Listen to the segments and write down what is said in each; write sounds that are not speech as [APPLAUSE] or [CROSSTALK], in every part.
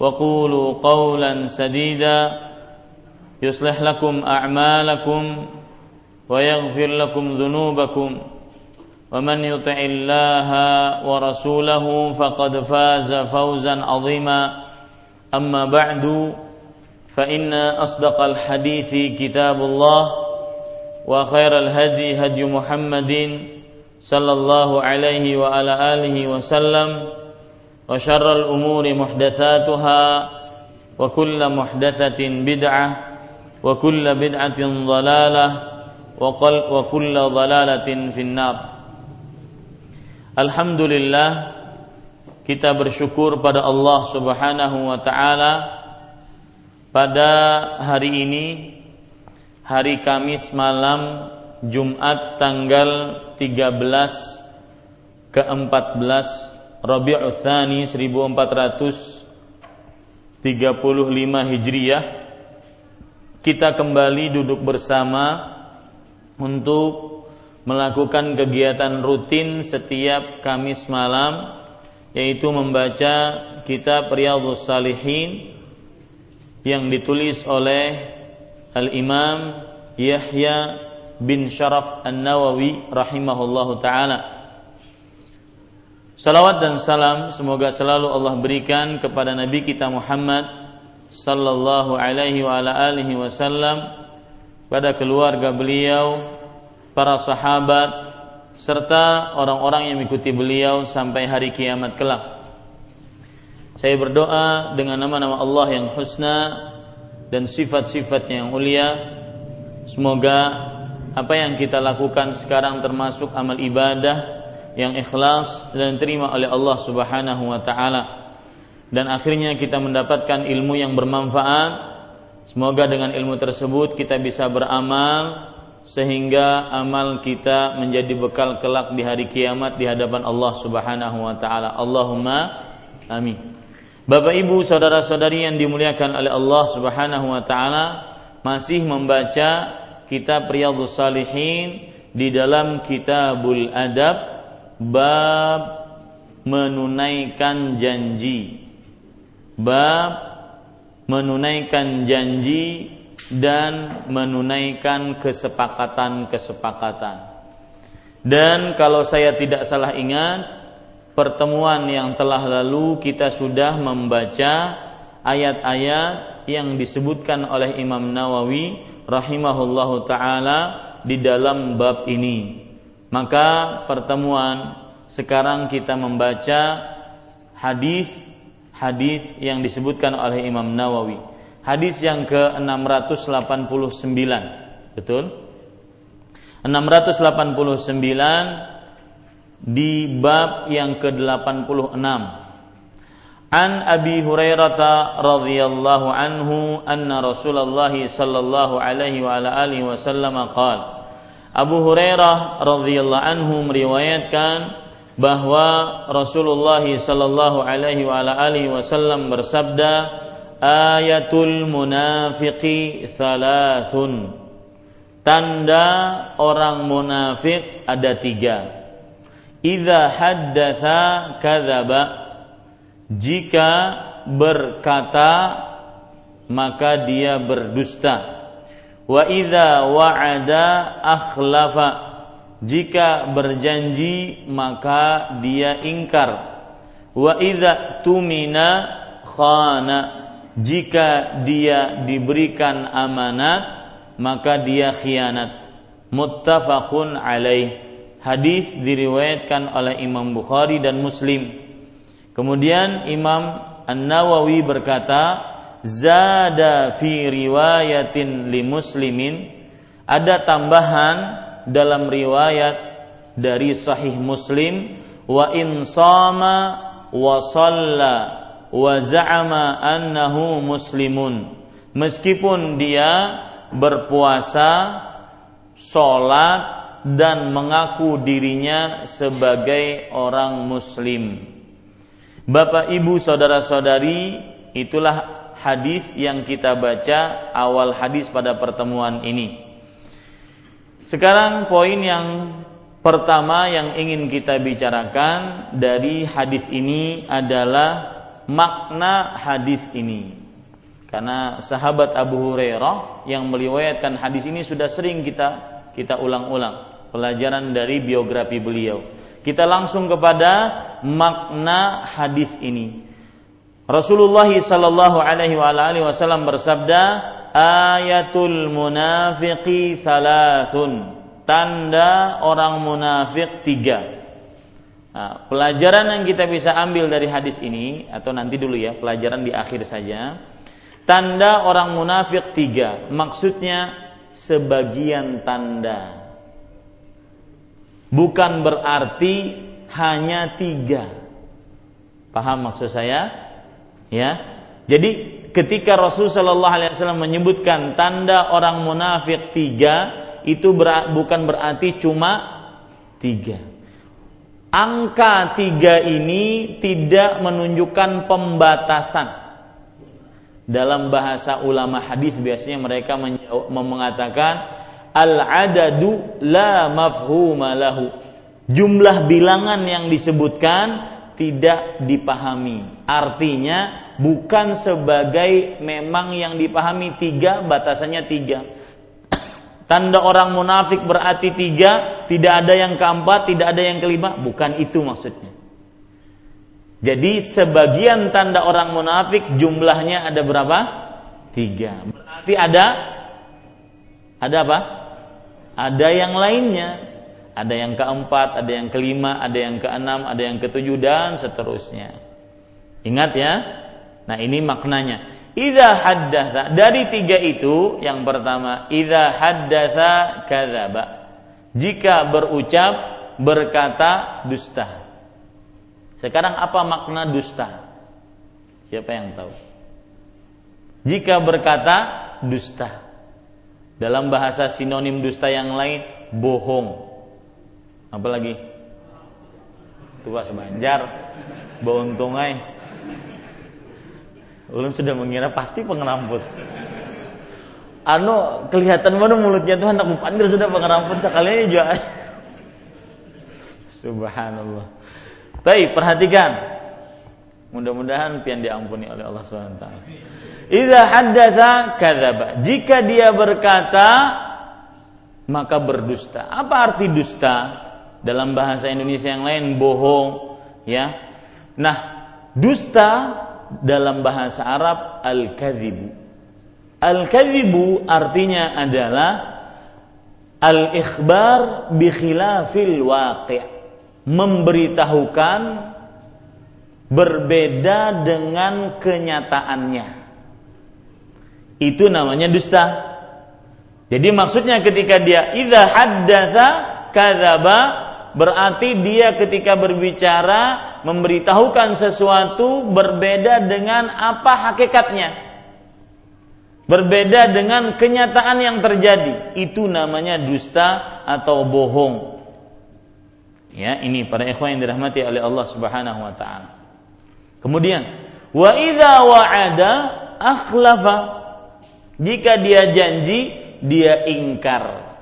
وقولوا قولا سديدا. يصلح لكم أعمالكم ويغفر لكم ذنوبكم. ومن يطع الله ورسوله فقد فاز فوزا عظيما. أما بعد فإن أصدق الحديث كتاب الله وخير الهدي هدي محمد صلى الله عليه وعلى آله وسلم. وشر الأمور محدثاتها وكل محدثة بدعة وكل بدعة ضلالة وكل ضلالة في النار Alhamdulillah kita bersyukur pada Allah Subhanahu wa taala pada hari ini hari Kamis malam Jumat tanggal 13 ke 14 Rabiul Tsani 1435 Hijriah kita kembali duduk bersama untuk melakukan kegiatan rutin setiap Kamis malam yaitu membaca kitab Riyadhus Salihin yang ditulis oleh Al-Imam Yahya bin Sharaf An-Nawawi rahimahullahu taala. Salawat dan salam semoga selalu Allah berikan kepada Nabi kita Muhammad sallallahu alaihi wa ala alihi wasallam pada keluarga beliau, para sahabat serta orang-orang yang mengikuti beliau sampai hari kiamat kelak. Saya berdoa dengan nama-nama Allah yang husna dan sifat-sifatnya yang mulia. Semoga apa yang kita lakukan sekarang termasuk amal ibadah yang ikhlas dan diterima oleh Allah Subhanahu wa taala. Dan akhirnya kita mendapatkan ilmu yang bermanfaat. Semoga dengan ilmu tersebut kita bisa beramal sehingga amal kita menjadi bekal kelak di hari kiamat di hadapan Allah Subhanahu wa taala. Allahumma amin. Bapak Ibu, saudara-saudari yang dimuliakan oleh Allah Subhanahu wa taala, masih membaca kitab Riyadhus Salihin di dalam Kitabul Adab bab menunaikan janji. Bab menunaikan janji dan menunaikan kesepakatan-kesepakatan. Dan kalau saya tidak salah ingat, pertemuan yang telah lalu kita sudah membaca ayat-ayat yang disebutkan oleh Imam Nawawi rahimahullahu taala di dalam bab ini. Maka pertemuan sekarang kita membaca hadis hadis yang disebutkan oleh Imam Nawawi. Hadis yang ke-689. Betul? 689 di bab yang ke-86 An Abi Hurairah radhiyallahu anhu anna Rasulullah sallallahu alaihi wa ala alihi wasallam qala Abu Hurairah radhiyallahu anhu meriwayatkan bahwa Rasulullah sallallahu alaihi wa alihi wasallam bersabda ayatul munafiqi thalathun. Tanda orang munafik ada tiga. Idza haddatha kadzaba. Jika berkata maka dia berdusta wa idza wa'ada akhlafa. Jika berjanji maka dia ingkar. Wa idza tumina khana. Jika dia diberikan amanat maka dia khianat. Muttafaqun alaih. Hadis diriwayatkan oleh Imam Bukhari dan Muslim. Kemudian Imam An-Nawawi berkata zada fi riwayatin li muslimin. Ada tambahan dalam riwayat dari sahih Muslim. Wa in sama wa shalla wa za'ama annahu muslimun. Meskipun dia berpuasa sholat dan mengaku dirinya sebagai orang muslim. Bapak Ibu saudara-saudari itulah hadis yang kita baca awal hadis pada pertemuan ini. Sekarang poin yang pertama yang ingin kita bicarakan dari hadis ini adalah makna hadis ini. Karena sahabat Abu Hurairah yang meriwayatkan hadis ini sudah sering kita kita ulang-ulang pelajaran dari biografi beliau. Kita langsung kepada makna hadis ini. Rasulullah sallallahu alaihi wasallam bersabda, ayatul munafiqi thalathun. Tanda orang munafik tiga. Nah, pelajaran yang kita bisa ambil dari hadis ini atau nanti dulu ya, pelajaran di akhir saja. Tanda orang munafik tiga, maksudnya sebagian tanda. Bukan berarti hanya tiga. Paham maksud saya? Ya. Jadi ketika Rasul Shallallahu Alaihi Wasallam menyebutkan tanda orang munafik tiga itu ber, bukan berarti cuma tiga. Angka tiga ini tidak menunjukkan pembatasan. Dalam bahasa ulama hadis biasanya mereka mengatakan al adadu la mafhuma lahu. Jumlah bilangan yang disebutkan tidak dipahami. Artinya bukan sebagai memang yang dipahami tiga, batasannya tiga. [COUGHS] Tanda orang munafik berarti tiga, tidak ada yang keempat, tidak ada yang kelima, bukan itu maksudnya. Jadi sebagian tanda orang munafik jumlahnya ada berapa? Tiga. Berarti ada ada apa? Ada yang lainnya ada yang keempat, ada yang kelima, ada yang keenam, ada yang ketujuh dan seterusnya. Ingat ya. Nah, ini maknanya. Idza haddatha dari tiga itu yang pertama idza haddatha kadzaba. Jika berucap berkata dusta. Sekarang apa makna dusta? Siapa yang tahu? Jika berkata dusta. Dalam bahasa sinonim dusta yang lain bohong apa lagi? Tua sebanjar untungai ulun sudah mengira pasti pengeramput. Anu kelihatan mana mulutnya tuh anak bupandir sudah pengeramput sekalinya juga. Subhanallah. Baik perhatikan. Mudah-mudahan pian diampuni oleh Allah SWT Idza haddatha kadzaba jika dia berkata maka berdusta. Apa arti dusta dalam bahasa Indonesia yang lain bohong ya. Nah dusta dalam bahasa Arab al-kadzibu al-kadzibu artinya adalah al-ikhbar bi khilafil waqi' memberitahukan berbeda dengan kenyataannya. Itu namanya dusta. Jadi maksudnya ketika dia idza haddatsa kadzaba berarti dia ketika berbicara memberitahukan sesuatu berbeda dengan apa hakikatnya. Berbeda dengan kenyataan yang terjadi. Itu namanya dusta atau bohong. Ya, ini para ikhwan yang dirahmati oleh Allah Subhanahu wa taala. Kemudian, wa idza wa'ada akhlafa. Jika dia janji, dia ingkar.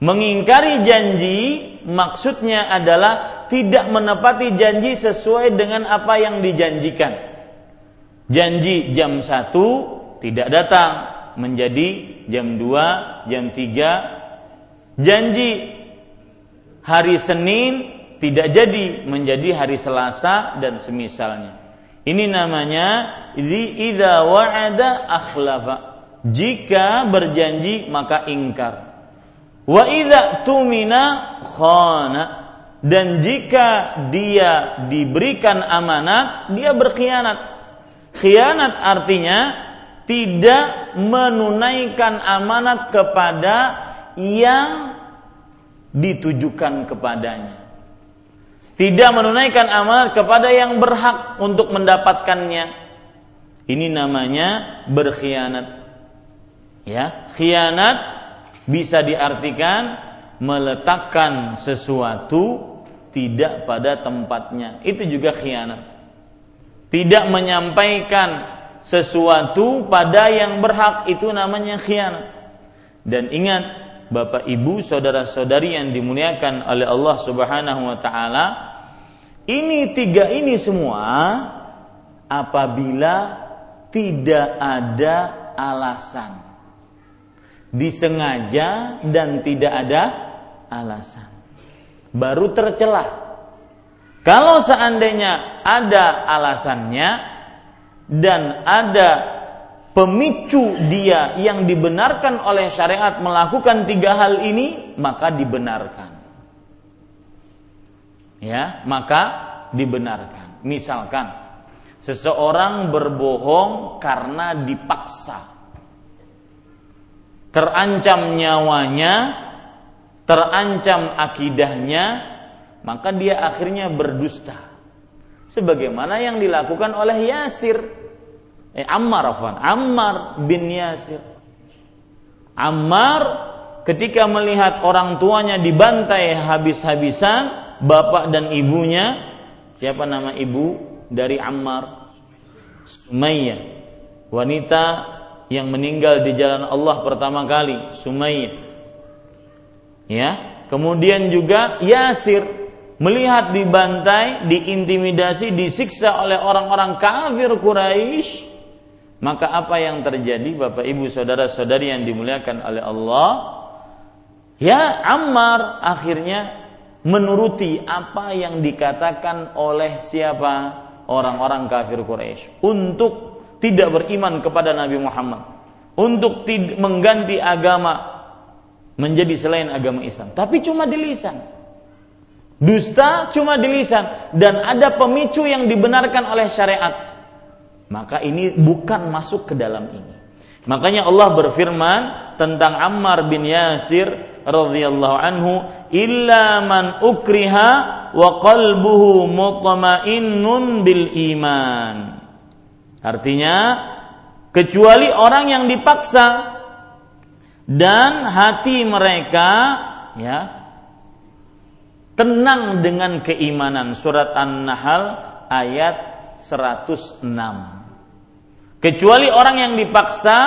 Mengingkari janji maksudnya adalah tidak menepati janji sesuai dengan apa yang dijanjikan. Janji jam 1 tidak datang menjadi jam 2, jam 3. Janji hari Senin tidak jadi menjadi hari Selasa dan semisalnya. Ini namanya idza wa'ada akhlafa. Jika berjanji maka ingkar. Wa idza tumina khana dan jika dia diberikan amanat dia berkhianat. Khianat artinya tidak menunaikan amanat kepada yang ditujukan kepadanya. Tidak menunaikan amanat kepada yang berhak untuk mendapatkannya. Ini namanya berkhianat. Ya, khianat bisa diartikan meletakkan sesuatu tidak pada tempatnya. Itu juga khianat. Tidak menyampaikan sesuatu pada yang berhak itu namanya khianat. Dan ingat, Bapak Ibu, saudara-saudari yang dimuliakan oleh Allah Subhanahu wa taala, ini tiga ini semua apabila tidak ada alasan disengaja dan tidak ada alasan. Baru tercelah. Kalau seandainya ada alasannya dan ada pemicu dia yang dibenarkan oleh syariat melakukan tiga hal ini, maka dibenarkan. Ya, maka dibenarkan. Misalkan seseorang berbohong karena dipaksa terancam nyawanya, terancam akidahnya, maka dia akhirnya berdusta. Sebagaimana yang dilakukan oleh Yasir, eh, Ammar afwan, Ammar bin Yasir. Ammar ketika melihat orang tuanya dibantai habis-habisan, bapak dan ibunya, siapa nama ibu dari Ammar? Sumayyah, wanita yang meninggal di jalan Allah pertama kali, Sumayyah. Ya, kemudian juga Yasir melihat dibantai, diintimidasi, disiksa oleh orang-orang kafir Quraisy, maka apa yang terjadi Bapak Ibu saudara-saudari yang dimuliakan oleh Allah? Ya, Ammar akhirnya menuruti apa yang dikatakan oleh siapa? Orang-orang kafir Quraisy untuk tidak beriman kepada Nabi Muhammad. Untuk mengganti agama menjadi selain agama Islam. Tapi cuma di lisan. Dusta cuma di lisan. Dan ada pemicu yang dibenarkan oleh syariat. Maka ini bukan masuk ke dalam ini. Makanya Allah berfirman tentang Ammar bin Yasir radhiyallahu anhu illa man ukriha wa qalbuhu mutmainnun bil iman Artinya kecuali orang yang dipaksa dan hati mereka ya tenang dengan keimanan. Surat An-Nahl ayat 106 kecuali orang yang dipaksa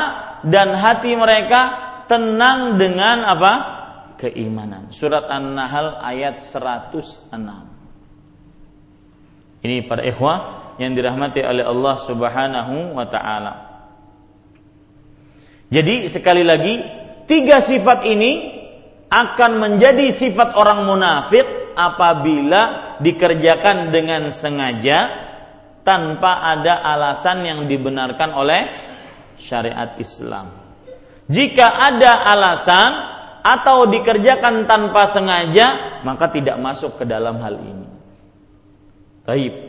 dan hati mereka tenang dengan apa? Keimanan. Surat An-Nahl ayat 106 ini para ikhwah yang dirahmati oleh Allah Subhanahu wa taala. Jadi sekali lagi tiga sifat ini akan menjadi sifat orang munafik apabila dikerjakan dengan sengaja tanpa ada alasan yang dibenarkan oleh syariat Islam. Jika ada alasan atau dikerjakan tanpa sengaja, maka tidak masuk ke dalam hal ini. Baik.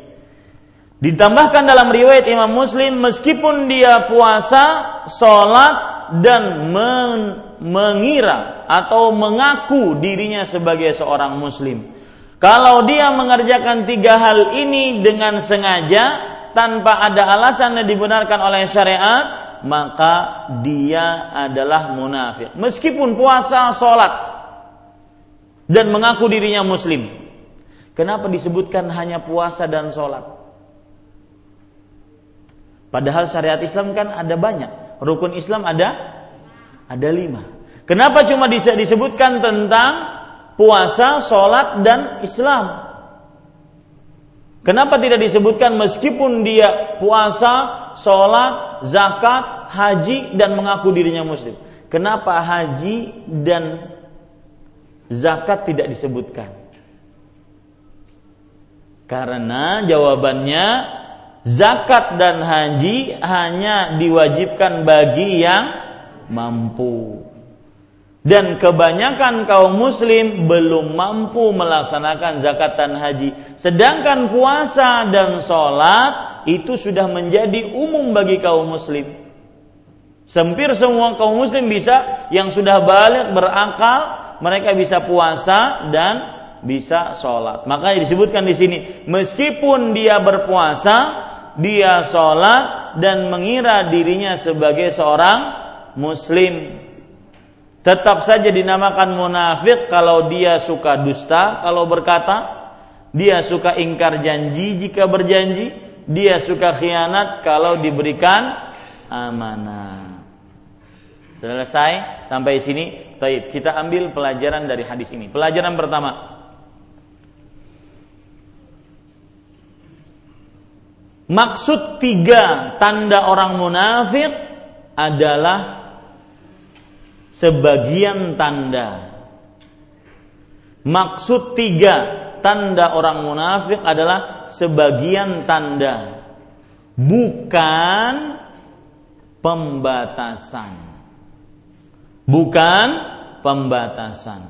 Ditambahkan dalam riwayat Imam Muslim meskipun dia puasa, sholat dan men mengira atau mengaku dirinya sebagai seorang Muslim. Kalau dia mengerjakan tiga hal ini dengan sengaja tanpa ada alasan yang dibenarkan oleh syariat, maka dia adalah munafik. Meskipun puasa, sholat dan mengaku dirinya Muslim. Kenapa disebutkan hanya puasa dan sholat? Padahal syariat Islam kan ada banyak. Rukun Islam ada ada lima. Kenapa cuma disebutkan tentang puasa, sholat, dan Islam? Kenapa tidak disebutkan meskipun dia puasa, sholat, zakat, haji, dan mengaku dirinya muslim? Kenapa haji dan zakat tidak disebutkan? Karena jawabannya zakat dan haji hanya diwajibkan bagi yang mampu. Dan kebanyakan kaum muslim belum mampu melaksanakan zakat dan haji. Sedangkan puasa dan sholat itu sudah menjadi umum bagi kaum muslim. Sempir semua kaum muslim bisa yang sudah balik berakal, mereka bisa puasa dan bisa sholat. Makanya disebutkan di sini, meskipun dia berpuasa, dia sholat dan mengira dirinya sebagai seorang muslim. Tetap saja dinamakan munafik kalau dia suka dusta kalau berkata. Dia suka ingkar janji jika berjanji. Dia suka khianat kalau diberikan amanah. Selesai sampai sini. Taib. kita ambil pelajaran dari hadis ini. Pelajaran pertama Maksud tiga tanda orang munafik adalah sebagian tanda. Maksud tiga tanda orang munafik adalah sebagian tanda, bukan pembatasan. Bukan pembatasan.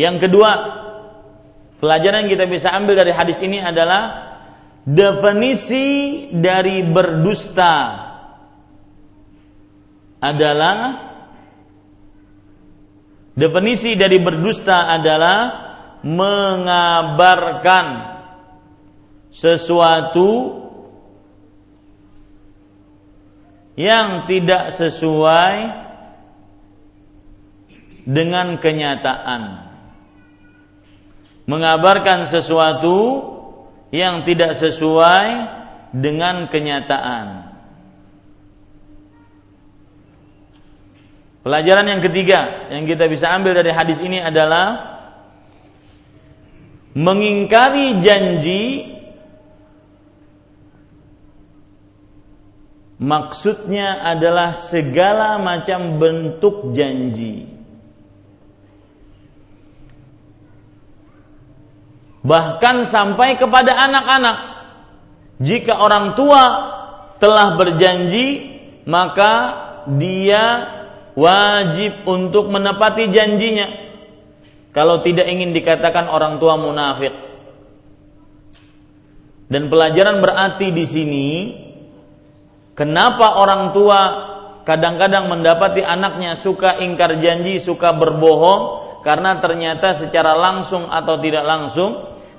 Yang kedua, Pelajaran yang kita bisa ambil dari hadis ini adalah definisi dari berdusta adalah definisi dari berdusta adalah mengabarkan sesuatu yang tidak sesuai dengan kenyataan mengabarkan sesuatu yang tidak sesuai dengan kenyataan. Pelajaran yang ketiga yang kita bisa ambil dari hadis ini adalah mengingkari janji maksudnya adalah segala macam bentuk janji. Bahkan sampai kepada anak-anak. Jika orang tua telah berjanji, maka dia wajib untuk menepati janjinya. Kalau tidak ingin dikatakan orang tua munafik. Dan pelajaran berarti di sini, kenapa orang tua kadang-kadang mendapati anaknya suka ingkar janji, suka berbohong, karena ternyata secara langsung atau tidak langsung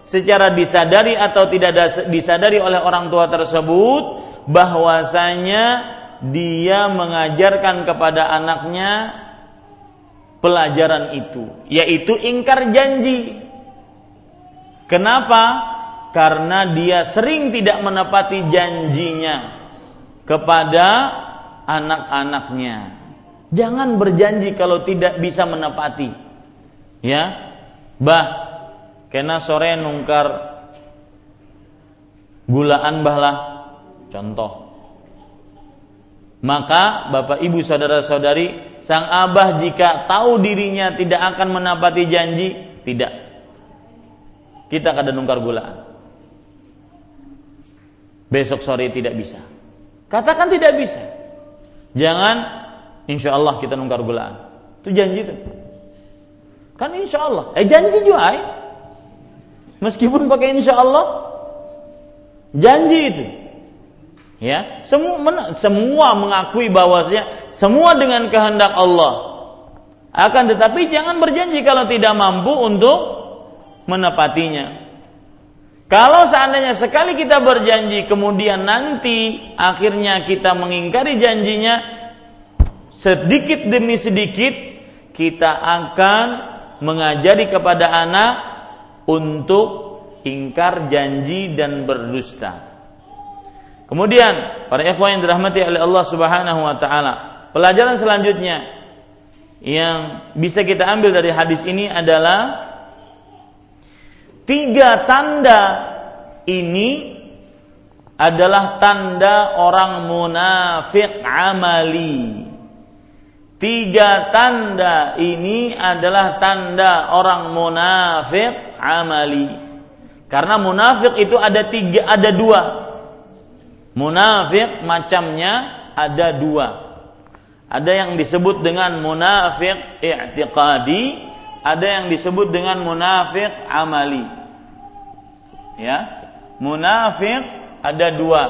secara disadari atau tidak disadari oleh orang tua tersebut bahwasanya dia mengajarkan kepada anaknya pelajaran itu yaitu ingkar janji. Kenapa? Karena dia sering tidak menepati janjinya kepada anak-anaknya. Jangan berjanji kalau tidak bisa menepati ya? Bah kena sore nungkar gulaan bahlah contoh. Maka bapak ibu saudara saudari sang abah jika tahu dirinya tidak akan menapati janji tidak. Kita kada nungkar gulaan. Besok sore tidak bisa. Katakan tidak bisa. Jangan insya Allah kita nungkar gulaan. Itu janji itu kan insya Allah eh janji juga eh? Meskipun pakai insya Allah, janji itu. Ya, semua semua mengakui bahwasanya semua dengan kehendak Allah. Akan tetapi jangan berjanji kalau tidak mampu untuk menepatinya. Kalau seandainya sekali kita berjanji kemudian nanti akhirnya kita mengingkari janjinya sedikit demi sedikit kita akan mengajari kepada anak untuk ingkar janji dan berdusta. Kemudian para ikhwan yang dirahmati oleh Allah Subhanahu wa taala, pelajaran selanjutnya yang bisa kita ambil dari hadis ini adalah tiga tanda ini adalah tanda orang munafik amali. Tiga tanda ini adalah tanda orang munafik amali. Karena munafik itu ada tiga, ada dua. Munafik macamnya ada dua. Ada yang disebut dengan munafik i'tiqadi, ada yang disebut dengan munafik amali. Ya. Munafik ada dua.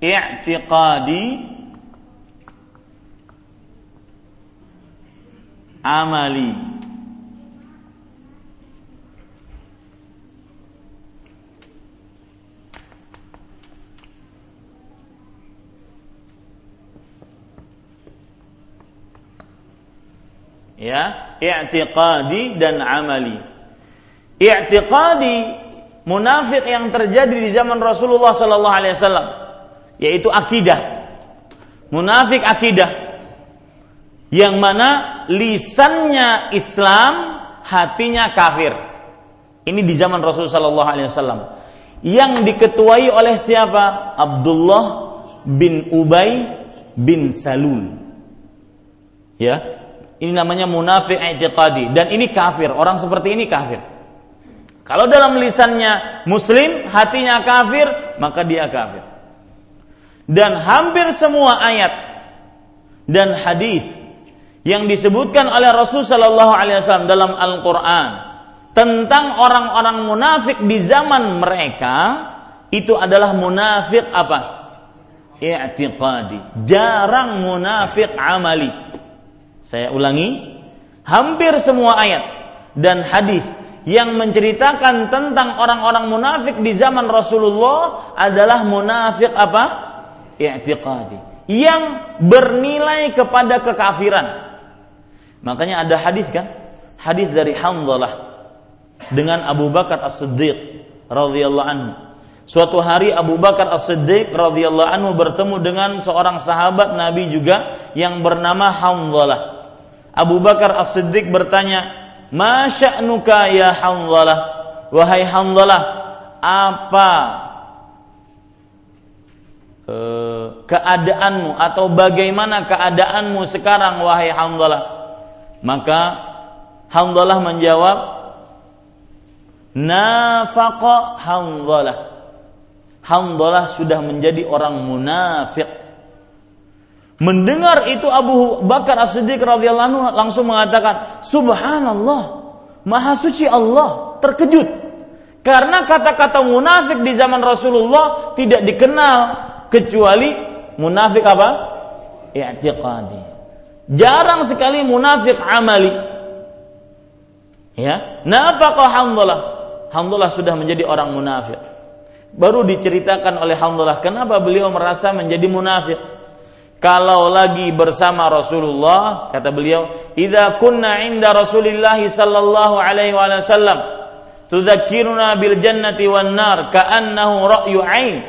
I'tiqadi amali. ya i'tiqadi dan amali i'tiqadi munafik yang terjadi di zaman Rasulullah sallallahu alaihi wasallam yaitu akidah munafik akidah yang mana lisannya Islam hatinya kafir ini di zaman Rasulullah sallallahu alaihi wasallam yang diketuai oleh siapa Abdullah bin Ubay bin Salul ya ini namanya munafik i'tiqadi dan ini kafir. Orang seperti ini kafir. Kalau dalam lisannya muslim, hatinya kafir, maka dia kafir. Dan hampir semua ayat dan hadis yang disebutkan oleh Rasul Shallallahu Alaihi Wasallam dalam Al-Quran tentang orang-orang munafik di zaman mereka itu adalah munafik apa? I'tiqadi. Jarang munafik amali. Saya ulangi, hampir semua ayat dan hadis yang menceritakan tentang orang-orang munafik di zaman Rasulullah adalah munafik apa? I'tiqadi. Yang bernilai kepada kekafiran. Makanya ada hadis kan? Hadis dari Hamzalah dengan Abu Bakar As-Siddiq radhiyallahu anhu. Suatu hari Abu Bakar As-Siddiq radhiyallahu anhu bertemu dengan seorang sahabat Nabi juga yang bernama Hamzalah. Abu Bakar As-Siddiq bertanya, "Masya'nuka ya Hamzalah?" Wahai Hamzalah, apa eh, keadaanmu atau bagaimana keadaanmu sekarang wahai Hamzalah? Maka Hamzalah menjawab, "Nafaqa Hamzalah." Hamzalah sudah menjadi orang munafik Mendengar itu Abu Bakar As-Siddiq radhiyallahu anhu langsung mengatakan, "Subhanallah, Maha suci Allah." Terkejut. Karena kata-kata munafik di zaman Rasulullah tidak dikenal kecuali munafik apa? I'tiqadi. Jarang sekali munafik amali. Ya, nafaqah Hamdalah. Hamdalah sudah menjadi orang munafik. Baru diceritakan oleh Hamdalah kenapa beliau merasa menjadi munafik kalau lagi bersama Rasulullah kata beliau idza kunna inda Rasulillah sallallahu alaihi wasallam tudzakkiruna bil jannati wan nar ka'annahu ra'yu ain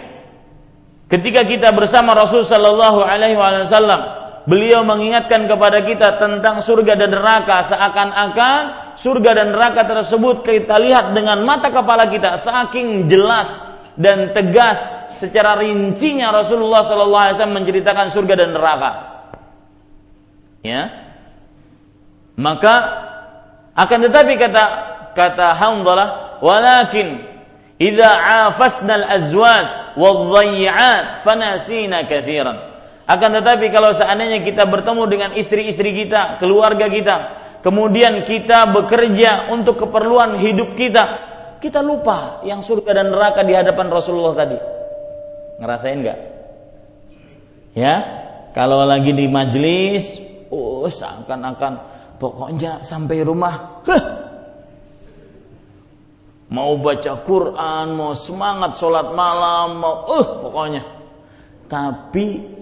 ketika kita bersama Rasul sallallahu alaihi wasallam beliau mengingatkan kepada kita tentang surga dan neraka seakan-akan surga dan neraka tersebut kita lihat dengan mata kepala kita saking jelas dan tegas secara rincinya Rasulullah Sallallahu Alaihi Wasallam menceritakan surga dan neraka. Ya, maka akan tetapi kata kata Hamdalah, walakin idza afasna al-azwaj wadh-dhayyi'at fanasina katsiran. Akan tetapi kalau seandainya kita bertemu dengan istri-istri kita, keluarga kita, kemudian kita bekerja untuk keperluan hidup kita, kita lupa yang surga dan neraka di hadapan Rasulullah tadi. Ngerasain nggak? Ya, kalau lagi di majelis, oh seakan-akan pokoknya sampai rumah, huh, mau baca Quran, mau semangat sholat malam, mau uh pokoknya. Tapi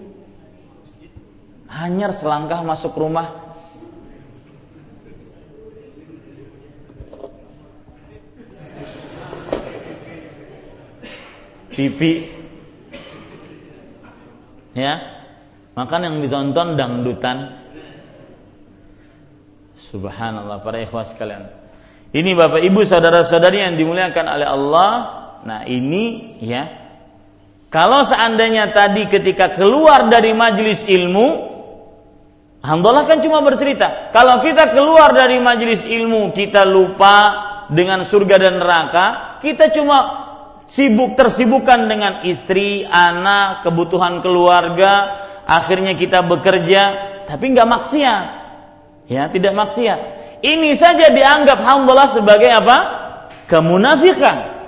hanya selangkah masuk rumah. Pipi. Ya. Makan yang ditonton dangdutan. Subhanallah para ikhwah sekalian. Ini bapak ibu saudara saudari yang dimuliakan oleh Allah. Nah ini ya. Kalau seandainya tadi ketika keluar dari majelis ilmu Alhamdulillah kan cuma bercerita. Kalau kita keluar dari majelis ilmu, kita lupa dengan surga dan neraka, kita cuma sibuk tersibukkan dengan istri, anak, kebutuhan keluarga, akhirnya kita bekerja, tapi nggak maksiat. Ya, tidak maksiat. Ini saja dianggap alhamdulillah sebagai apa? Kemunafikan.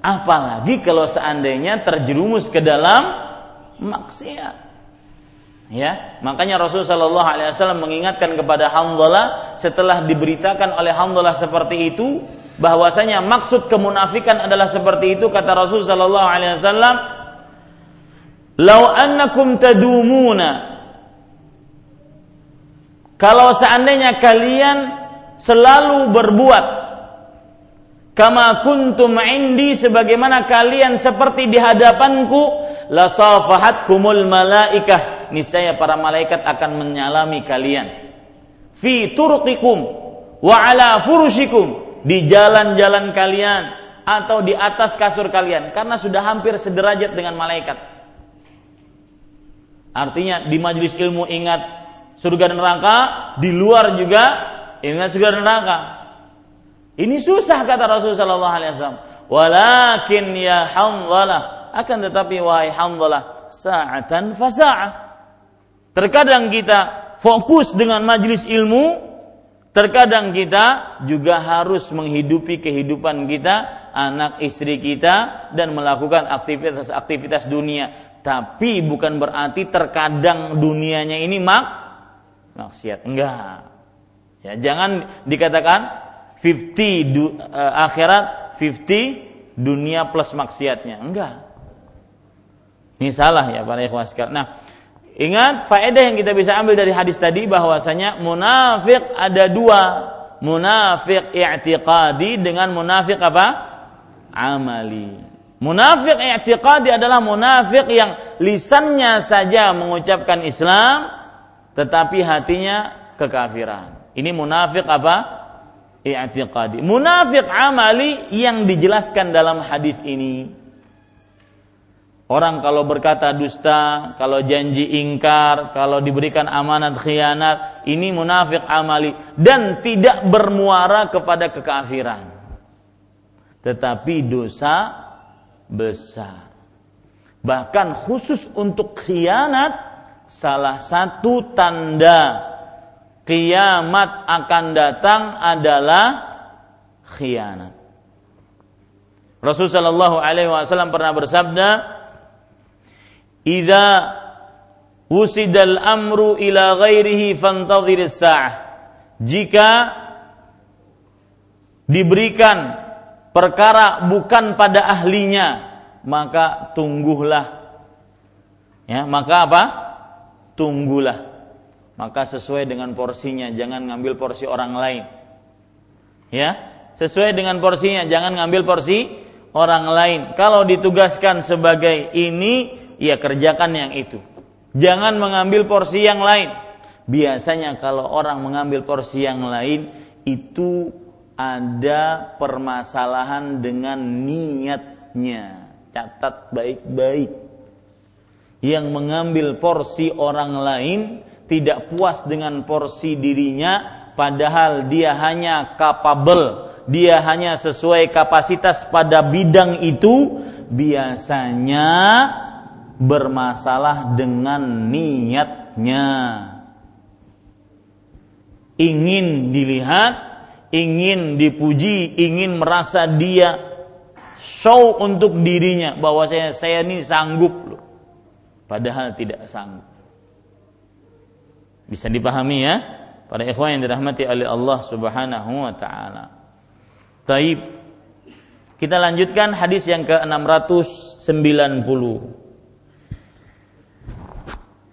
Apalagi kalau seandainya terjerumus ke dalam maksiat. Ya, makanya Rasulullah Shallallahu Alaihi Wasallam mengingatkan kepada Hamdalah setelah diberitakan oleh Hamdalah seperti itu, bahwasanya maksud kemunafikan adalah seperti itu kata Rasul Shallallahu Alaihi Wasallam, "Lau annakum tadumuna." Kalau seandainya kalian selalu berbuat kama kuntum indi sebagaimana kalian seperti di hadapanku la safahatkumul malaikah niscaya para malaikat akan menyalami kalian fi turqikum wa ala furushikum di jalan-jalan kalian atau di atas kasur kalian karena sudah hampir sederajat dengan malaikat. Artinya di majelis ilmu ingat surga dan neraka, di luar juga ingat surga dan neraka. Ini susah kata Rasulullah sallallahu alaihi wasallam. Walakin ya hamdalah akan tetapi wahai hamdalah sa'atan fasa'ah Terkadang kita fokus dengan majelis ilmu, terkadang kita juga harus menghidupi kehidupan kita, anak istri kita dan melakukan aktivitas-aktivitas dunia. Tapi bukan berarti terkadang dunianya ini mak maksiat. Enggak. Ya, jangan dikatakan 50 du, uh, akhirat 50 dunia plus maksiatnya. Enggak. Ini salah ya para ikhwan sekalian. Nah, Ingat faedah yang kita bisa ambil dari hadis tadi bahwasanya munafik ada dua, munafik i'tiqadi dengan munafik apa? amali. Munafik i'tiqadi adalah munafik yang lisannya saja mengucapkan Islam tetapi hatinya kekafiran. Ini munafik apa? i'tiqadi. Munafik amali yang dijelaskan dalam hadis ini Orang kalau berkata dusta, kalau janji ingkar, kalau diberikan amanat khianat, ini munafik amali dan tidak bermuara kepada kekafiran. Tetapi dosa besar. Bahkan khusus untuk khianat salah satu tanda kiamat akan datang adalah khianat. Rasulullah Shallallahu Alaihi Wasallam pernah bersabda, idza wusidal amru ila ghairihi fantadhiris sa'ah jika diberikan perkara bukan pada ahlinya maka tunggulah ya maka apa? Tunggulah. Maka sesuai dengan porsinya jangan ngambil porsi orang lain. Ya sesuai dengan porsinya jangan ngambil porsi orang lain. Kalau ditugaskan sebagai ini ya kerjakan yang itu. Jangan mengambil porsi yang lain. Biasanya kalau orang mengambil porsi yang lain itu ada permasalahan dengan niatnya. Catat baik-baik. Yang mengambil porsi orang lain tidak puas dengan porsi dirinya padahal dia hanya capable, dia hanya sesuai kapasitas pada bidang itu biasanya bermasalah dengan niatnya. Ingin dilihat, ingin dipuji, ingin merasa dia show untuk dirinya bahwa saya saya ini sanggup loh. Padahal tidak sanggup. Bisa dipahami ya? Para ikhwan yang dirahmati oleh Allah Subhanahu wa taala. Taib. Kita lanjutkan hadis yang ke-690.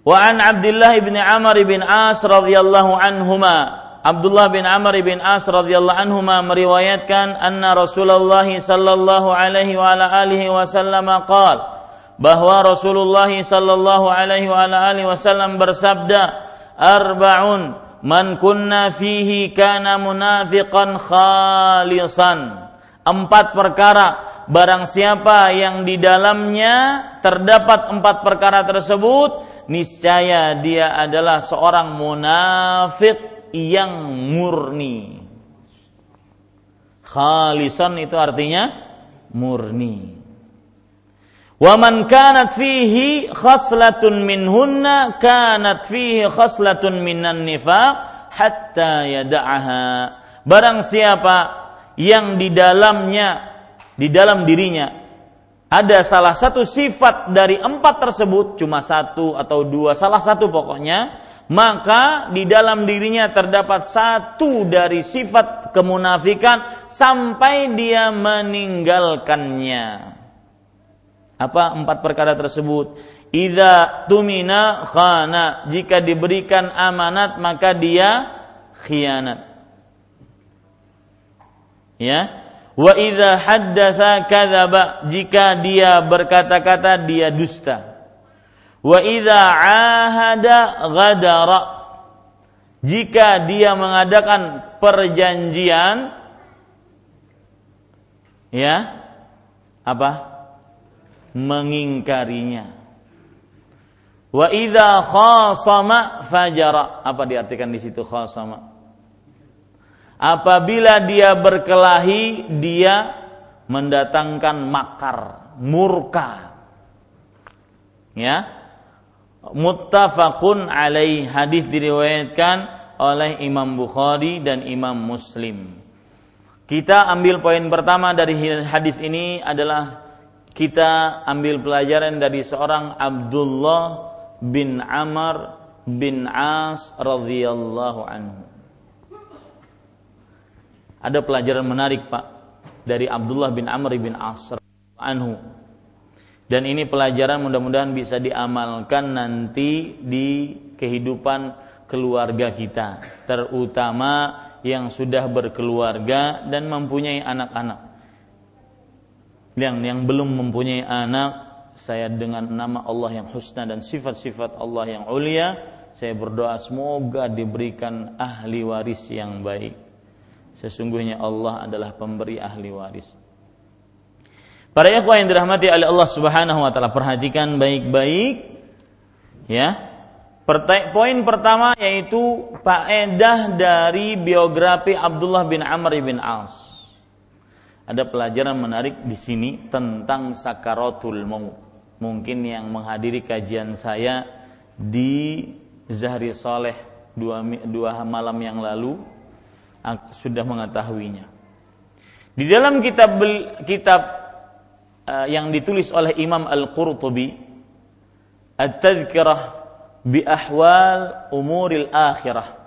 Wa an Abdullah bin Amr bin As radhiyallahu anhuma. Abdullah bin Amr bin As radhiyallahu anhu meriwayatkan anna Rasulullah sallallahu alaihi wa ala alihi wasallam qaal bahwa Rasulullah sallallahu alaihi wa ala alihi wasallam bersabda arba'un man kunna fihi kana munafiqan khalisan. Empat perkara. Barang siapa yang di dalamnya terdapat empat perkara tersebut niscaya dia adalah seorang munafik yang murni. Khalisan itu artinya murni. Wa man kanat fihi khaslatun minhunna kanat fihi khaslatun minan nifaq hatta yada'aha. Barang siapa yang di dalamnya di dalam dirinya ada salah satu sifat dari empat tersebut cuma satu atau dua salah satu pokoknya maka di dalam dirinya terdapat satu dari sifat kemunafikan sampai dia meninggalkannya. Apa empat perkara tersebut? Idza tumina khana, jika diberikan amanat maka dia khianat. Ya. Wa idza haddatsa kadzaba, jika dia berkata-kata dia dusta Wa idza ahada ghadara. Jika dia mengadakan perjanjian ya apa? mengingkarinya. Wa idza khasama fajara. Apa diartikan di situ khasama? Apabila dia berkelahi, dia mendatangkan makar, murka. Ya, muttafaqun alaih hadis diriwayatkan oleh Imam Bukhari dan Imam Muslim. Kita ambil poin pertama dari hadis ini adalah kita ambil pelajaran dari seorang Abdullah bin Amr bin As radhiyallahu anhu. Ada pelajaran menarik Pak dari Abdullah bin Amr bin As anhu dan ini pelajaran mudah-mudahan bisa diamalkan nanti di kehidupan keluarga kita, terutama yang sudah berkeluarga dan mempunyai anak-anak. Yang yang belum mempunyai anak, saya dengan nama Allah yang husna dan sifat-sifat Allah yang ulia, saya berdoa semoga diberikan ahli waris yang baik. Sesungguhnya Allah adalah pemberi ahli waris. Para ikhwah yang dirahmati oleh Allah Subhanahu wa taala, perhatikan baik-baik ya. Poin pertama yaitu faedah dari biografi Abdullah bin Amr bin As. Ada pelajaran menarik di sini tentang sakaratul maut. Mungkin yang menghadiri kajian saya di Zahri Soleh dua, dua malam yang lalu sudah mengetahuinya. Di dalam kitab kitab uh, yang ditulis oleh Imam Al-Qurtubi At-Tadhkirah bi ahwal umuril akhirah.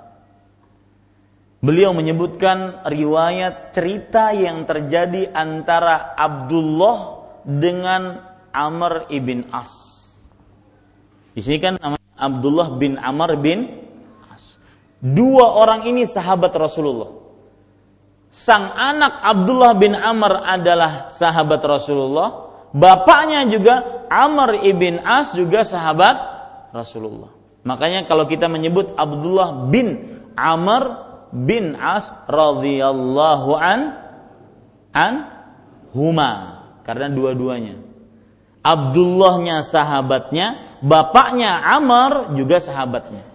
Beliau menyebutkan riwayat cerita yang terjadi antara Abdullah dengan Amr ibn As. Di sini kan namanya Abdullah bin Amr bin. Dua orang ini sahabat Rasulullah sang anak Abdullah bin Amr adalah sahabat Rasulullah, bapaknya juga Amr ibn As juga sahabat Rasulullah. Makanya kalau kita menyebut Abdullah bin Amr bin As radhiyallahu an an huma karena dua-duanya. Abdullahnya sahabatnya, bapaknya Amr juga sahabatnya.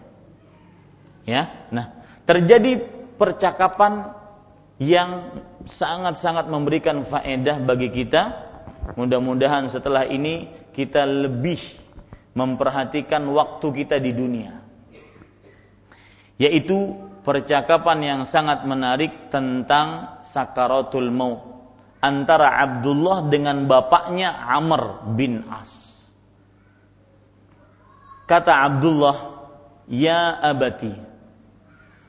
Ya. Nah, terjadi percakapan yang sangat-sangat memberikan faedah bagi kita. Mudah-mudahan setelah ini kita lebih memperhatikan waktu kita di dunia. Yaitu percakapan yang sangat menarik tentang sakaratul maut antara Abdullah dengan bapaknya Amr bin As. Kata Abdullah, "Ya abati,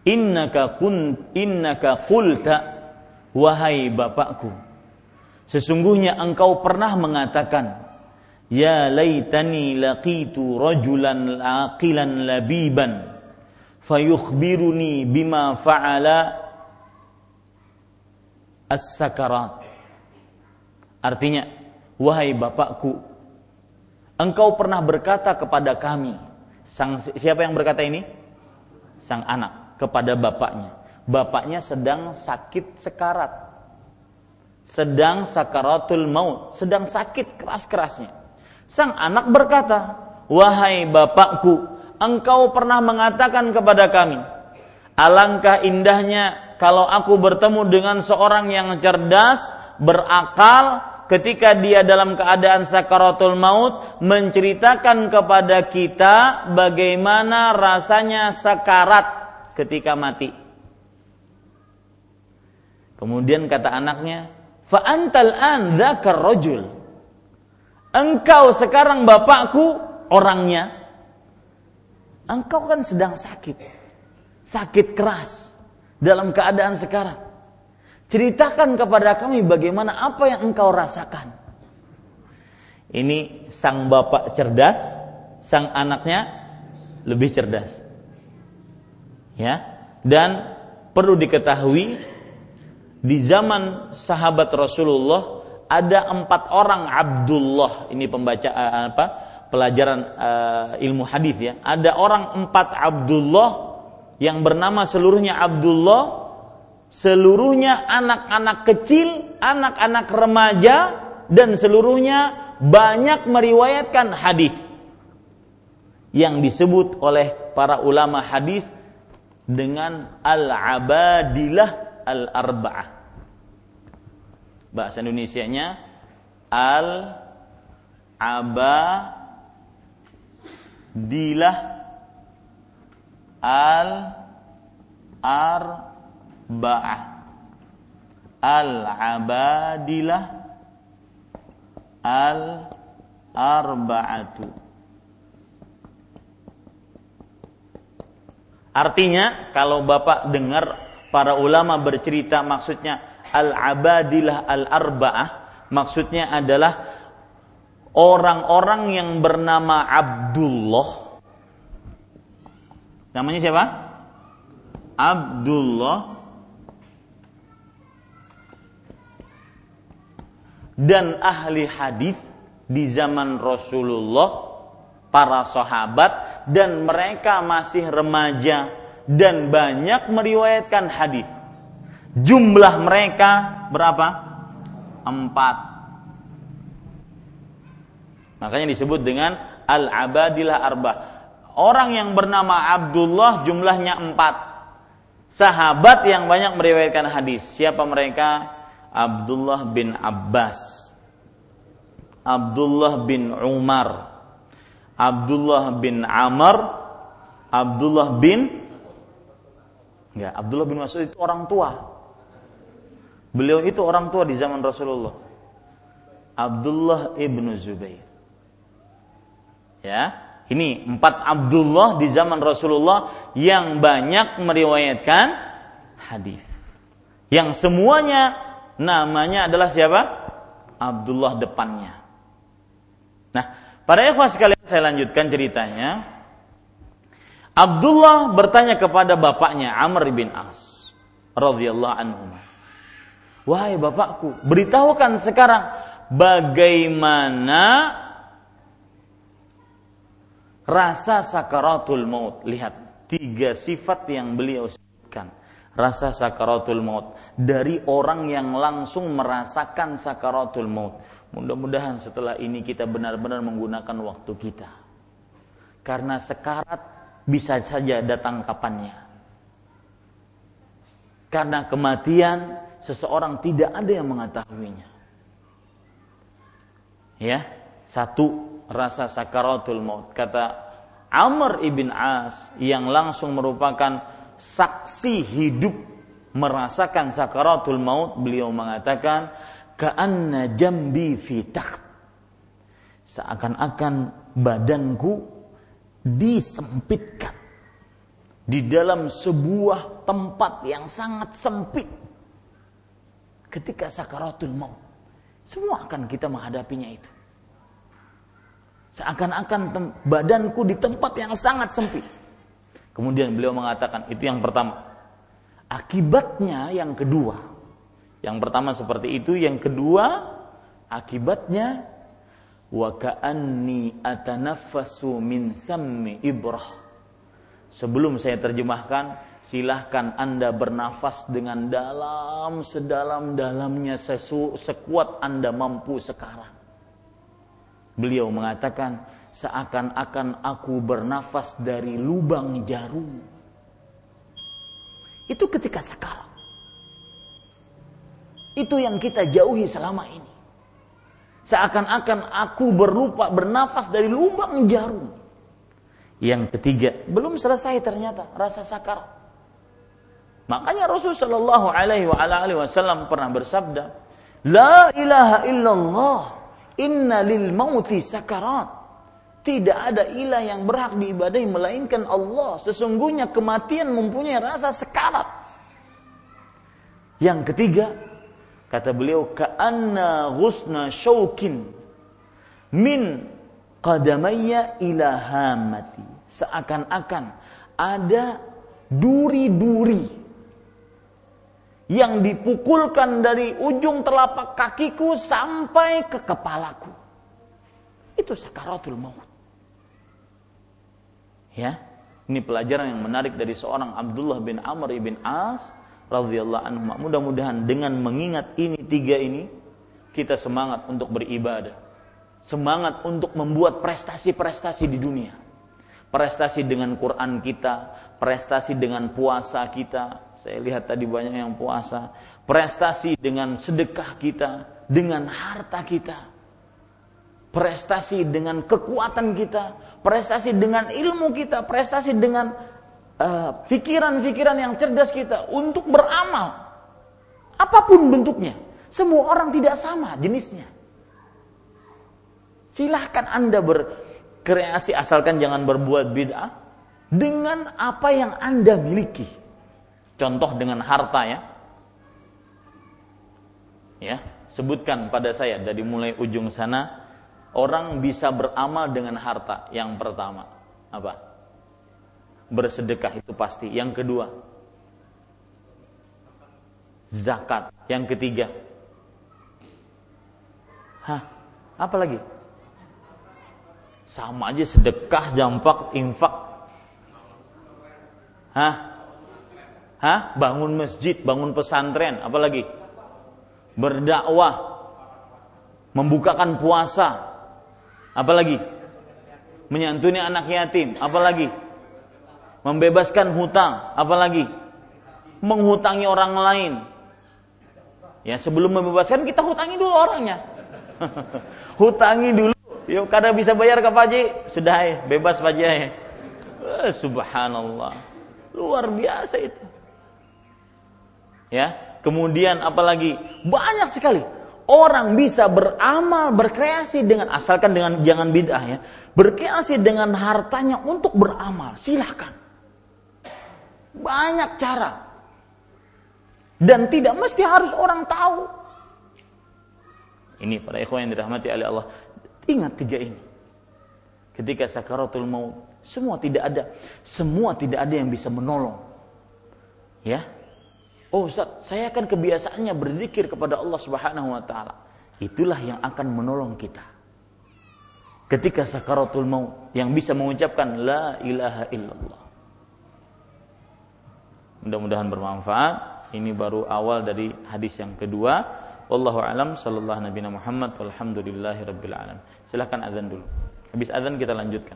innaka kun innaka qulta wahai bapakku sesungguhnya engkau pernah mengatakan ya laitani laqitu rajulan aqilan labiban fayukhbiruni bima fa'ala as-sakarat. Artinya, wahai bapakku, engkau pernah berkata kepada kami, sang siapa yang berkata ini? Sang anak kepada bapaknya. Bapaknya sedang sakit sekarat. Sedang sakaratul maut, sedang sakit keras-kerasnya. Sang anak berkata, "Wahai bapakku, engkau pernah mengatakan kepada kami, alangkah indahnya kalau aku bertemu dengan seorang yang cerdas, berakal, ketika dia dalam keadaan sakaratul maut menceritakan kepada kita bagaimana rasanya sakarat ketika mati. Kemudian kata anaknya, "Fa antal an dzakar rajul." Engkau sekarang bapakku orangnya. Engkau kan sedang sakit. Sakit keras dalam keadaan sekarang. Ceritakan kepada kami bagaimana apa yang engkau rasakan. Ini sang bapak cerdas, sang anaknya lebih cerdas. Ya. Dan perlu diketahui di zaman sahabat Rasulullah ada empat orang Abdullah. Ini pembaca eh, apa? Pelajaran uh, ilmu hadis ya. Ada orang empat Abdullah yang bernama seluruhnya Abdullah seluruhnya anak-anak kecil, anak-anak remaja, dan seluruhnya banyak meriwayatkan hadis yang disebut oleh para ulama hadis dengan al-abadilah al-arba'ah. Bahasa Indonesianya al-abadilah al-ar arba'ah al-abadilah al-arba'atu Artinya kalau Bapak dengar para ulama bercerita maksudnya al-abadilah al-arba'ah maksudnya adalah orang-orang yang bernama Abdullah namanya siapa? Abdullah dan ahli hadis di zaman Rasulullah, para sahabat dan mereka masih remaja dan banyak meriwayatkan hadis. Jumlah mereka berapa? Empat. Makanya disebut dengan al-abadilah arba. Orang yang bernama Abdullah jumlahnya empat. Sahabat yang banyak meriwayatkan hadis. Siapa mereka? Abdullah bin Abbas, Abdullah bin Umar, Abdullah bin Amr, Abdullah bin Enggak, Abdullah bin Mas'ud itu orang tua. Beliau itu orang tua di zaman Rasulullah. Abdullah ibnu Zubair. Ya, ini empat Abdullah di zaman Rasulullah yang banyak meriwayatkan hadis. Yang semuanya namanya adalah siapa? Abdullah depannya. Nah, para ikhwah sekalian saya lanjutkan ceritanya. Abdullah bertanya kepada bapaknya Amr bin As radhiyallahu anhu. Wahai bapakku, beritahukan sekarang bagaimana rasa sakaratul maut. Lihat, tiga sifat yang beliau sebutkan. Rasa sakaratul maut dari orang yang langsung merasakan sakaratul maut. Mudah-mudahan setelah ini kita benar-benar menggunakan waktu kita. Karena sekarat bisa saja datang kapannya. Karena kematian seseorang tidak ada yang mengetahuinya. Ya, satu rasa sakaratul maut. Kata Amr ibn As yang langsung merupakan saksi hidup merasakan sakaratul maut, beliau mengatakan, "Ka'anna jambi fi Seakan-akan badanku disempitkan di dalam sebuah tempat yang sangat sempit. Ketika sakaratul maut, semua akan kita menghadapinya itu. Seakan-akan badanku di tempat yang sangat sempit. Kemudian beliau mengatakan itu yang pertama. Akibatnya yang kedua. Yang pertama seperti itu, yang kedua akibatnya wa ka'anni atanaffasu min sammi ibrah. Sebelum saya terjemahkan, silahkan Anda bernafas dengan dalam sedalam-dalamnya sesu, sekuat Anda mampu sekarang. Beliau mengatakan, seakan-akan aku bernafas dari lubang jarum. Itu ketika sekarang. Itu yang kita jauhi selama ini. Seakan-akan aku berupa bernafas dari lubang jarum. Yang ketiga, belum selesai ternyata rasa sakar. Makanya Rasul Shallallahu Alaihi Wasallam pernah bersabda, La ilaha illallah, inna lil mauti sakarat. Tidak ada ilah yang berhak diibadahi melainkan Allah. Sesungguhnya kematian mempunyai rasa sekarat. Yang ketiga, kata beliau, ka'anna ghusna syaukin min qadamayya ila hamati. Seakan-akan ada duri-duri yang dipukulkan dari ujung telapak kakiku sampai ke kepalaku. Itu sakaratul maut. Ya, ini pelajaran yang menarik dari seorang Abdullah bin Amr bin As radhiyallahu anhu. Mudah-mudahan dengan mengingat ini tiga ini kita semangat untuk beribadah. Semangat untuk membuat prestasi-prestasi di dunia. Prestasi dengan Quran kita, prestasi dengan puasa kita. Saya lihat tadi banyak yang puasa. Prestasi dengan sedekah kita, dengan harta kita prestasi dengan kekuatan kita, prestasi dengan ilmu kita, prestasi dengan pikiran-pikiran uh, yang cerdas kita untuk beramal. Apa pun bentuknya. Semua orang tidak sama jenisnya. Silahkan Anda berkreasi asalkan jangan berbuat bid'ah dengan apa yang Anda miliki. Contoh dengan harta ya. Ya, sebutkan pada saya dari mulai ujung sana orang bisa beramal dengan harta. Yang pertama, apa? Bersedekah itu pasti. Yang kedua, zakat. Yang ketiga, hah? Apa lagi? Sama aja sedekah, jampak, infak. Hah? Hah? Bangun masjid, bangun pesantren, apa lagi? Berdakwah, membukakan puasa, Apalagi? Menyantuni anak yatim. Apalagi? Membebaskan hutang. Apalagi? Menghutangi orang lain. Ya sebelum membebaskan kita hutangi dulu orangnya. [LAUGHS] hutangi dulu. Yuk kada bisa bayar ke Paji, sudah ya, bebas Paji ya. Eh, subhanallah. Luar biasa itu. Ya, kemudian apalagi? Banyak sekali orang bisa beramal, berkreasi dengan asalkan dengan jangan bid'ah ya. Berkreasi dengan hartanya untuk beramal, silahkan. Banyak cara. Dan tidak mesti harus orang tahu. Ini para ikhwan yang dirahmati oleh Allah. Ingat tiga ini. Ketika sakaratul maut, semua tidak ada, semua tidak ada yang bisa menolong. Ya, Oh Ustaz, saya kan kebiasaannya berzikir kepada Allah Subhanahu wa taala. Itulah yang akan menolong kita. Ketika sakaratul maut yang bisa mengucapkan la ilaha illallah. Mudah-mudahan bermanfaat. Ini baru awal dari hadis yang kedua. Wallahu alam sallallahu nabi Muhammad walhamdulillahi rabbil alamin. Silahkan azan dulu. Habis azan kita lanjutkan.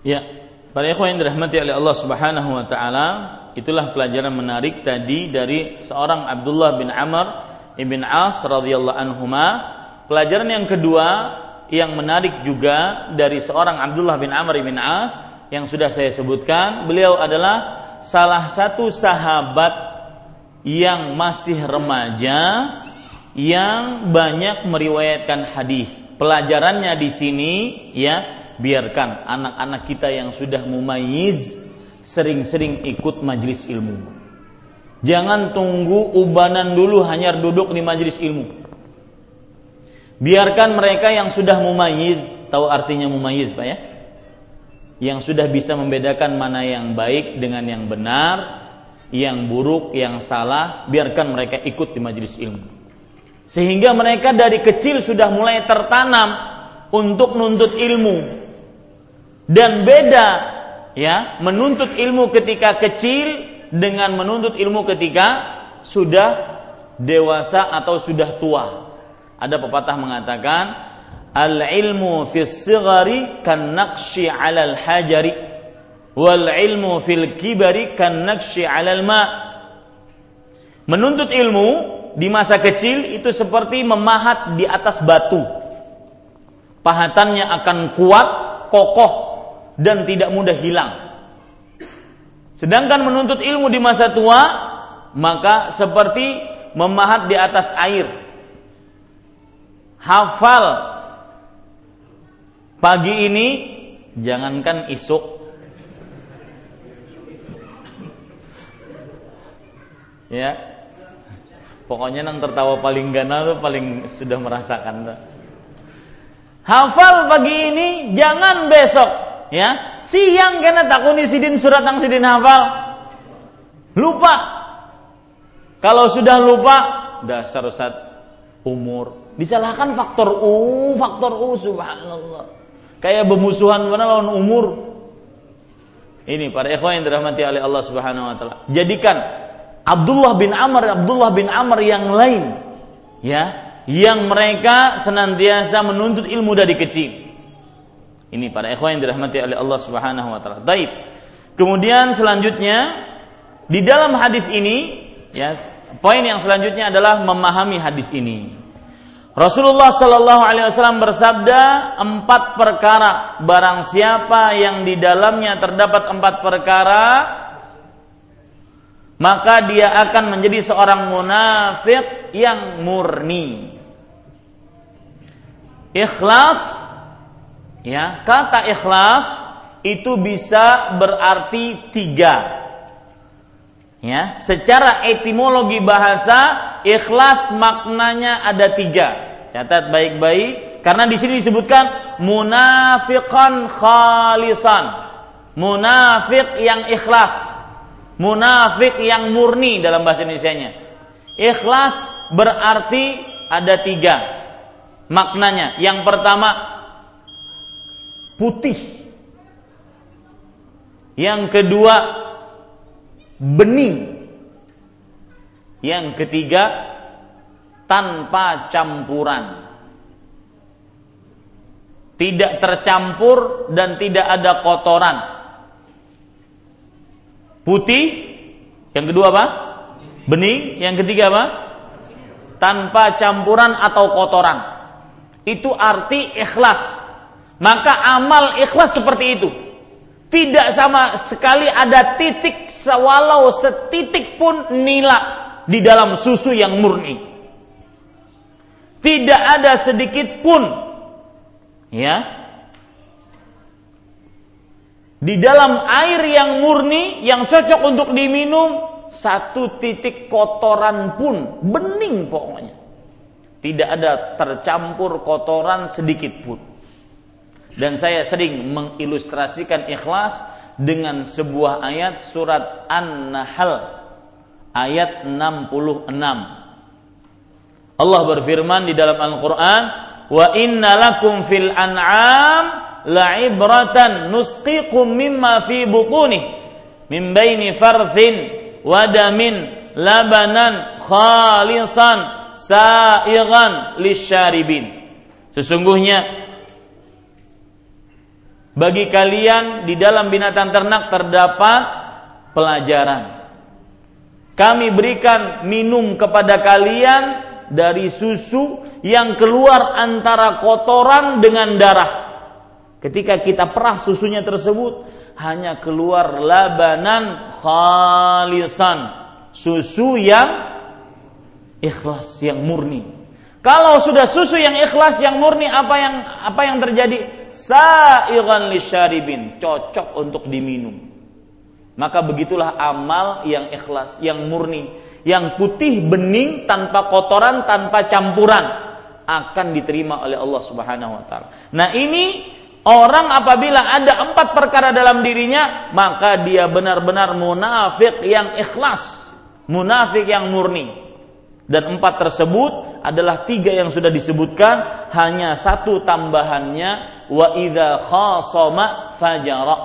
Ya, para ikhwan yang dirahmati oleh Allah Subhanahu wa taala, itulah pelajaran menarik tadi dari seorang Abdullah bin Amr ibn As radhiyallahu anhuma. Pelajaran yang kedua yang menarik juga dari seorang Abdullah bin Amr ibn As yang sudah saya sebutkan, beliau adalah salah satu sahabat yang masih remaja yang banyak meriwayatkan hadis. Pelajarannya di sini ya biarkan anak-anak kita yang sudah mumayyiz sering-sering ikut majlis ilmu. Jangan tunggu ubanan dulu hanya duduk di majlis ilmu. Biarkan mereka yang sudah mumayyiz, tahu artinya mumayyiz Pak ya? Yang sudah bisa membedakan mana yang baik dengan yang benar, yang buruk, yang salah, biarkan mereka ikut di majelis ilmu. Sehingga mereka dari kecil sudah mulai tertanam untuk menuntut ilmu. Dan beda ya, menuntut ilmu ketika kecil dengan menuntut ilmu ketika sudah dewasa atau sudah tua. Ada pepatah mengatakan al ilmu fis sighari kan naqshi 'alal hajari wal ilmu fil kibari kan naqshi 'alal ma. Menuntut ilmu di masa kecil itu seperti memahat di atas batu. Pahatannya akan kuat, kokoh dan tidak mudah hilang. Sedangkan menuntut ilmu di masa tua maka seperti memahat di atas air hafal. Pagi ini jangankan isuk. Ya. Pokoknya nang tertawa paling gana tuh paling sudah merasakan tuh. hafal pagi ini jangan besok. Ya. Siang kena takuni sidin surat yang sidin hafal. Lupa. Kalau sudah lupa dasar Ustaz umur Disalahkan faktor U, faktor U subhanallah. Kayak bermusuhan mana lawan umur. Ini para ikhwan yang dirahmati oleh Allah Subhanahu wa taala. Jadikan Abdullah bin Amr, Abdullah bin Amr yang lain ya, yang mereka senantiasa menuntut ilmu dari kecil. Ini para ikhwan yang dirahmati oleh Allah Subhanahu wa taala. Baik. Kemudian selanjutnya di dalam hadis ini ya, poin yang selanjutnya adalah memahami hadis ini. Rasulullah Shallallahu Alaihi Wasallam bersabda empat perkara barang siapa yang di dalamnya terdapat empat perkara maka dia akan menjadi seorang munafik yang murni. Ikhlas ya kata ikhlas itu bisa berarti tiga Ya, secara etimologi bahasa ikhlas maknanya ada tiga. Catat baik-baik karena di sini disebutkan munafiqan khalisan. Munafik yang ikhlas. Munafik yang murni dalam bahasa Indonesia-nya. Ikhlas berarti ada tiga maknanya. Yang pertama putih. Yang kedua bening. Yang ketiga, tanpa campuran. Tidak tercampur dan tidak ada kotoran. Putih, yang kedua apa? Bening, yang ketiga apa? Tanpa campuran atau kotoran. Itu arti ikhlas. Maka amal ikhlas seperti itu tidak sama sekali ada titik sewalau setitik pun nila di dalam susu yang murni. Tidak ada sedikit pun ya di dalam air yang murni yang cocok untuk diminum satu titik kotoran pun bening pokoknya. Tidak ada tercampur kotoran sedikit pun. Dan saya sering mengilustrasikan ikhlas dengan sebuah ayat surat An-Nahl ayat 66. Allah berfirman di dalam Al-Qur'an, "Wa inna lakum fil an'am la'ibratan nusqikum mimma fi butuni min baini farthin wa damin labanan khalisan sa'igan lisyaribin." Sesungguhnya bagi kalian di dalam binatang ternak terdapat pelajaran. Kami berikan minum kepada kalian dari susu yang keluar antara kotoran dengan darah. Ketika kita perah susunya tersebut, hanya keluar labanan khalisan. Susu yang ikhlas, yang murni. Kalau sudah susu yang ikhlas, yang murni, apa yang apa yang terjadi? Sa'iran lisyaribin, cocok untuk diminum. Maka begitulah amal yang ikhlas, yang murni, yang putih bening tanpa kotoran, tanpa campuran. akan diterima oleh Allah Subhanahu wa taala. Nah, ini orang apabila ada empat perkara dalam dirinya, maka dia benar-benar munafik yang ikhlas, munafik yang murni. Dan empat tersebut adalah tiga yang sudah disebutkan, hanya satu tambahannya wa idza khasama fajara.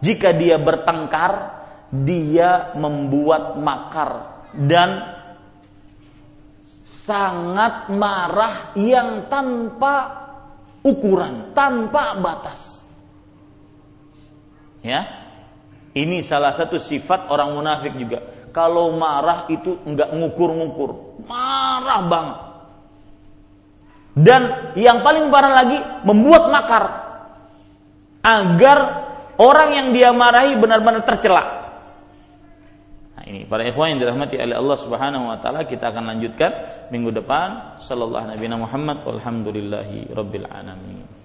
Jika dia bertengkar, dia membuat makar dan sangat marah yang tanpa ukuran, tanpa batas. Ya. Ini salah satu sifat orang munafik juga. Kalau marah itu enggak ngukur-ngukur, marah banget. Dan yang paling parah lagi membuat makar. Agar orang yang dia marahi benar-benar tercela. Nah, ini para ikhwan yang dirahmati oleh Allah Subhanahu wa taala kita akan lanjutkan minggu depan. Sallallahu nabi Muhammad walhamdulillahi rabbil alamin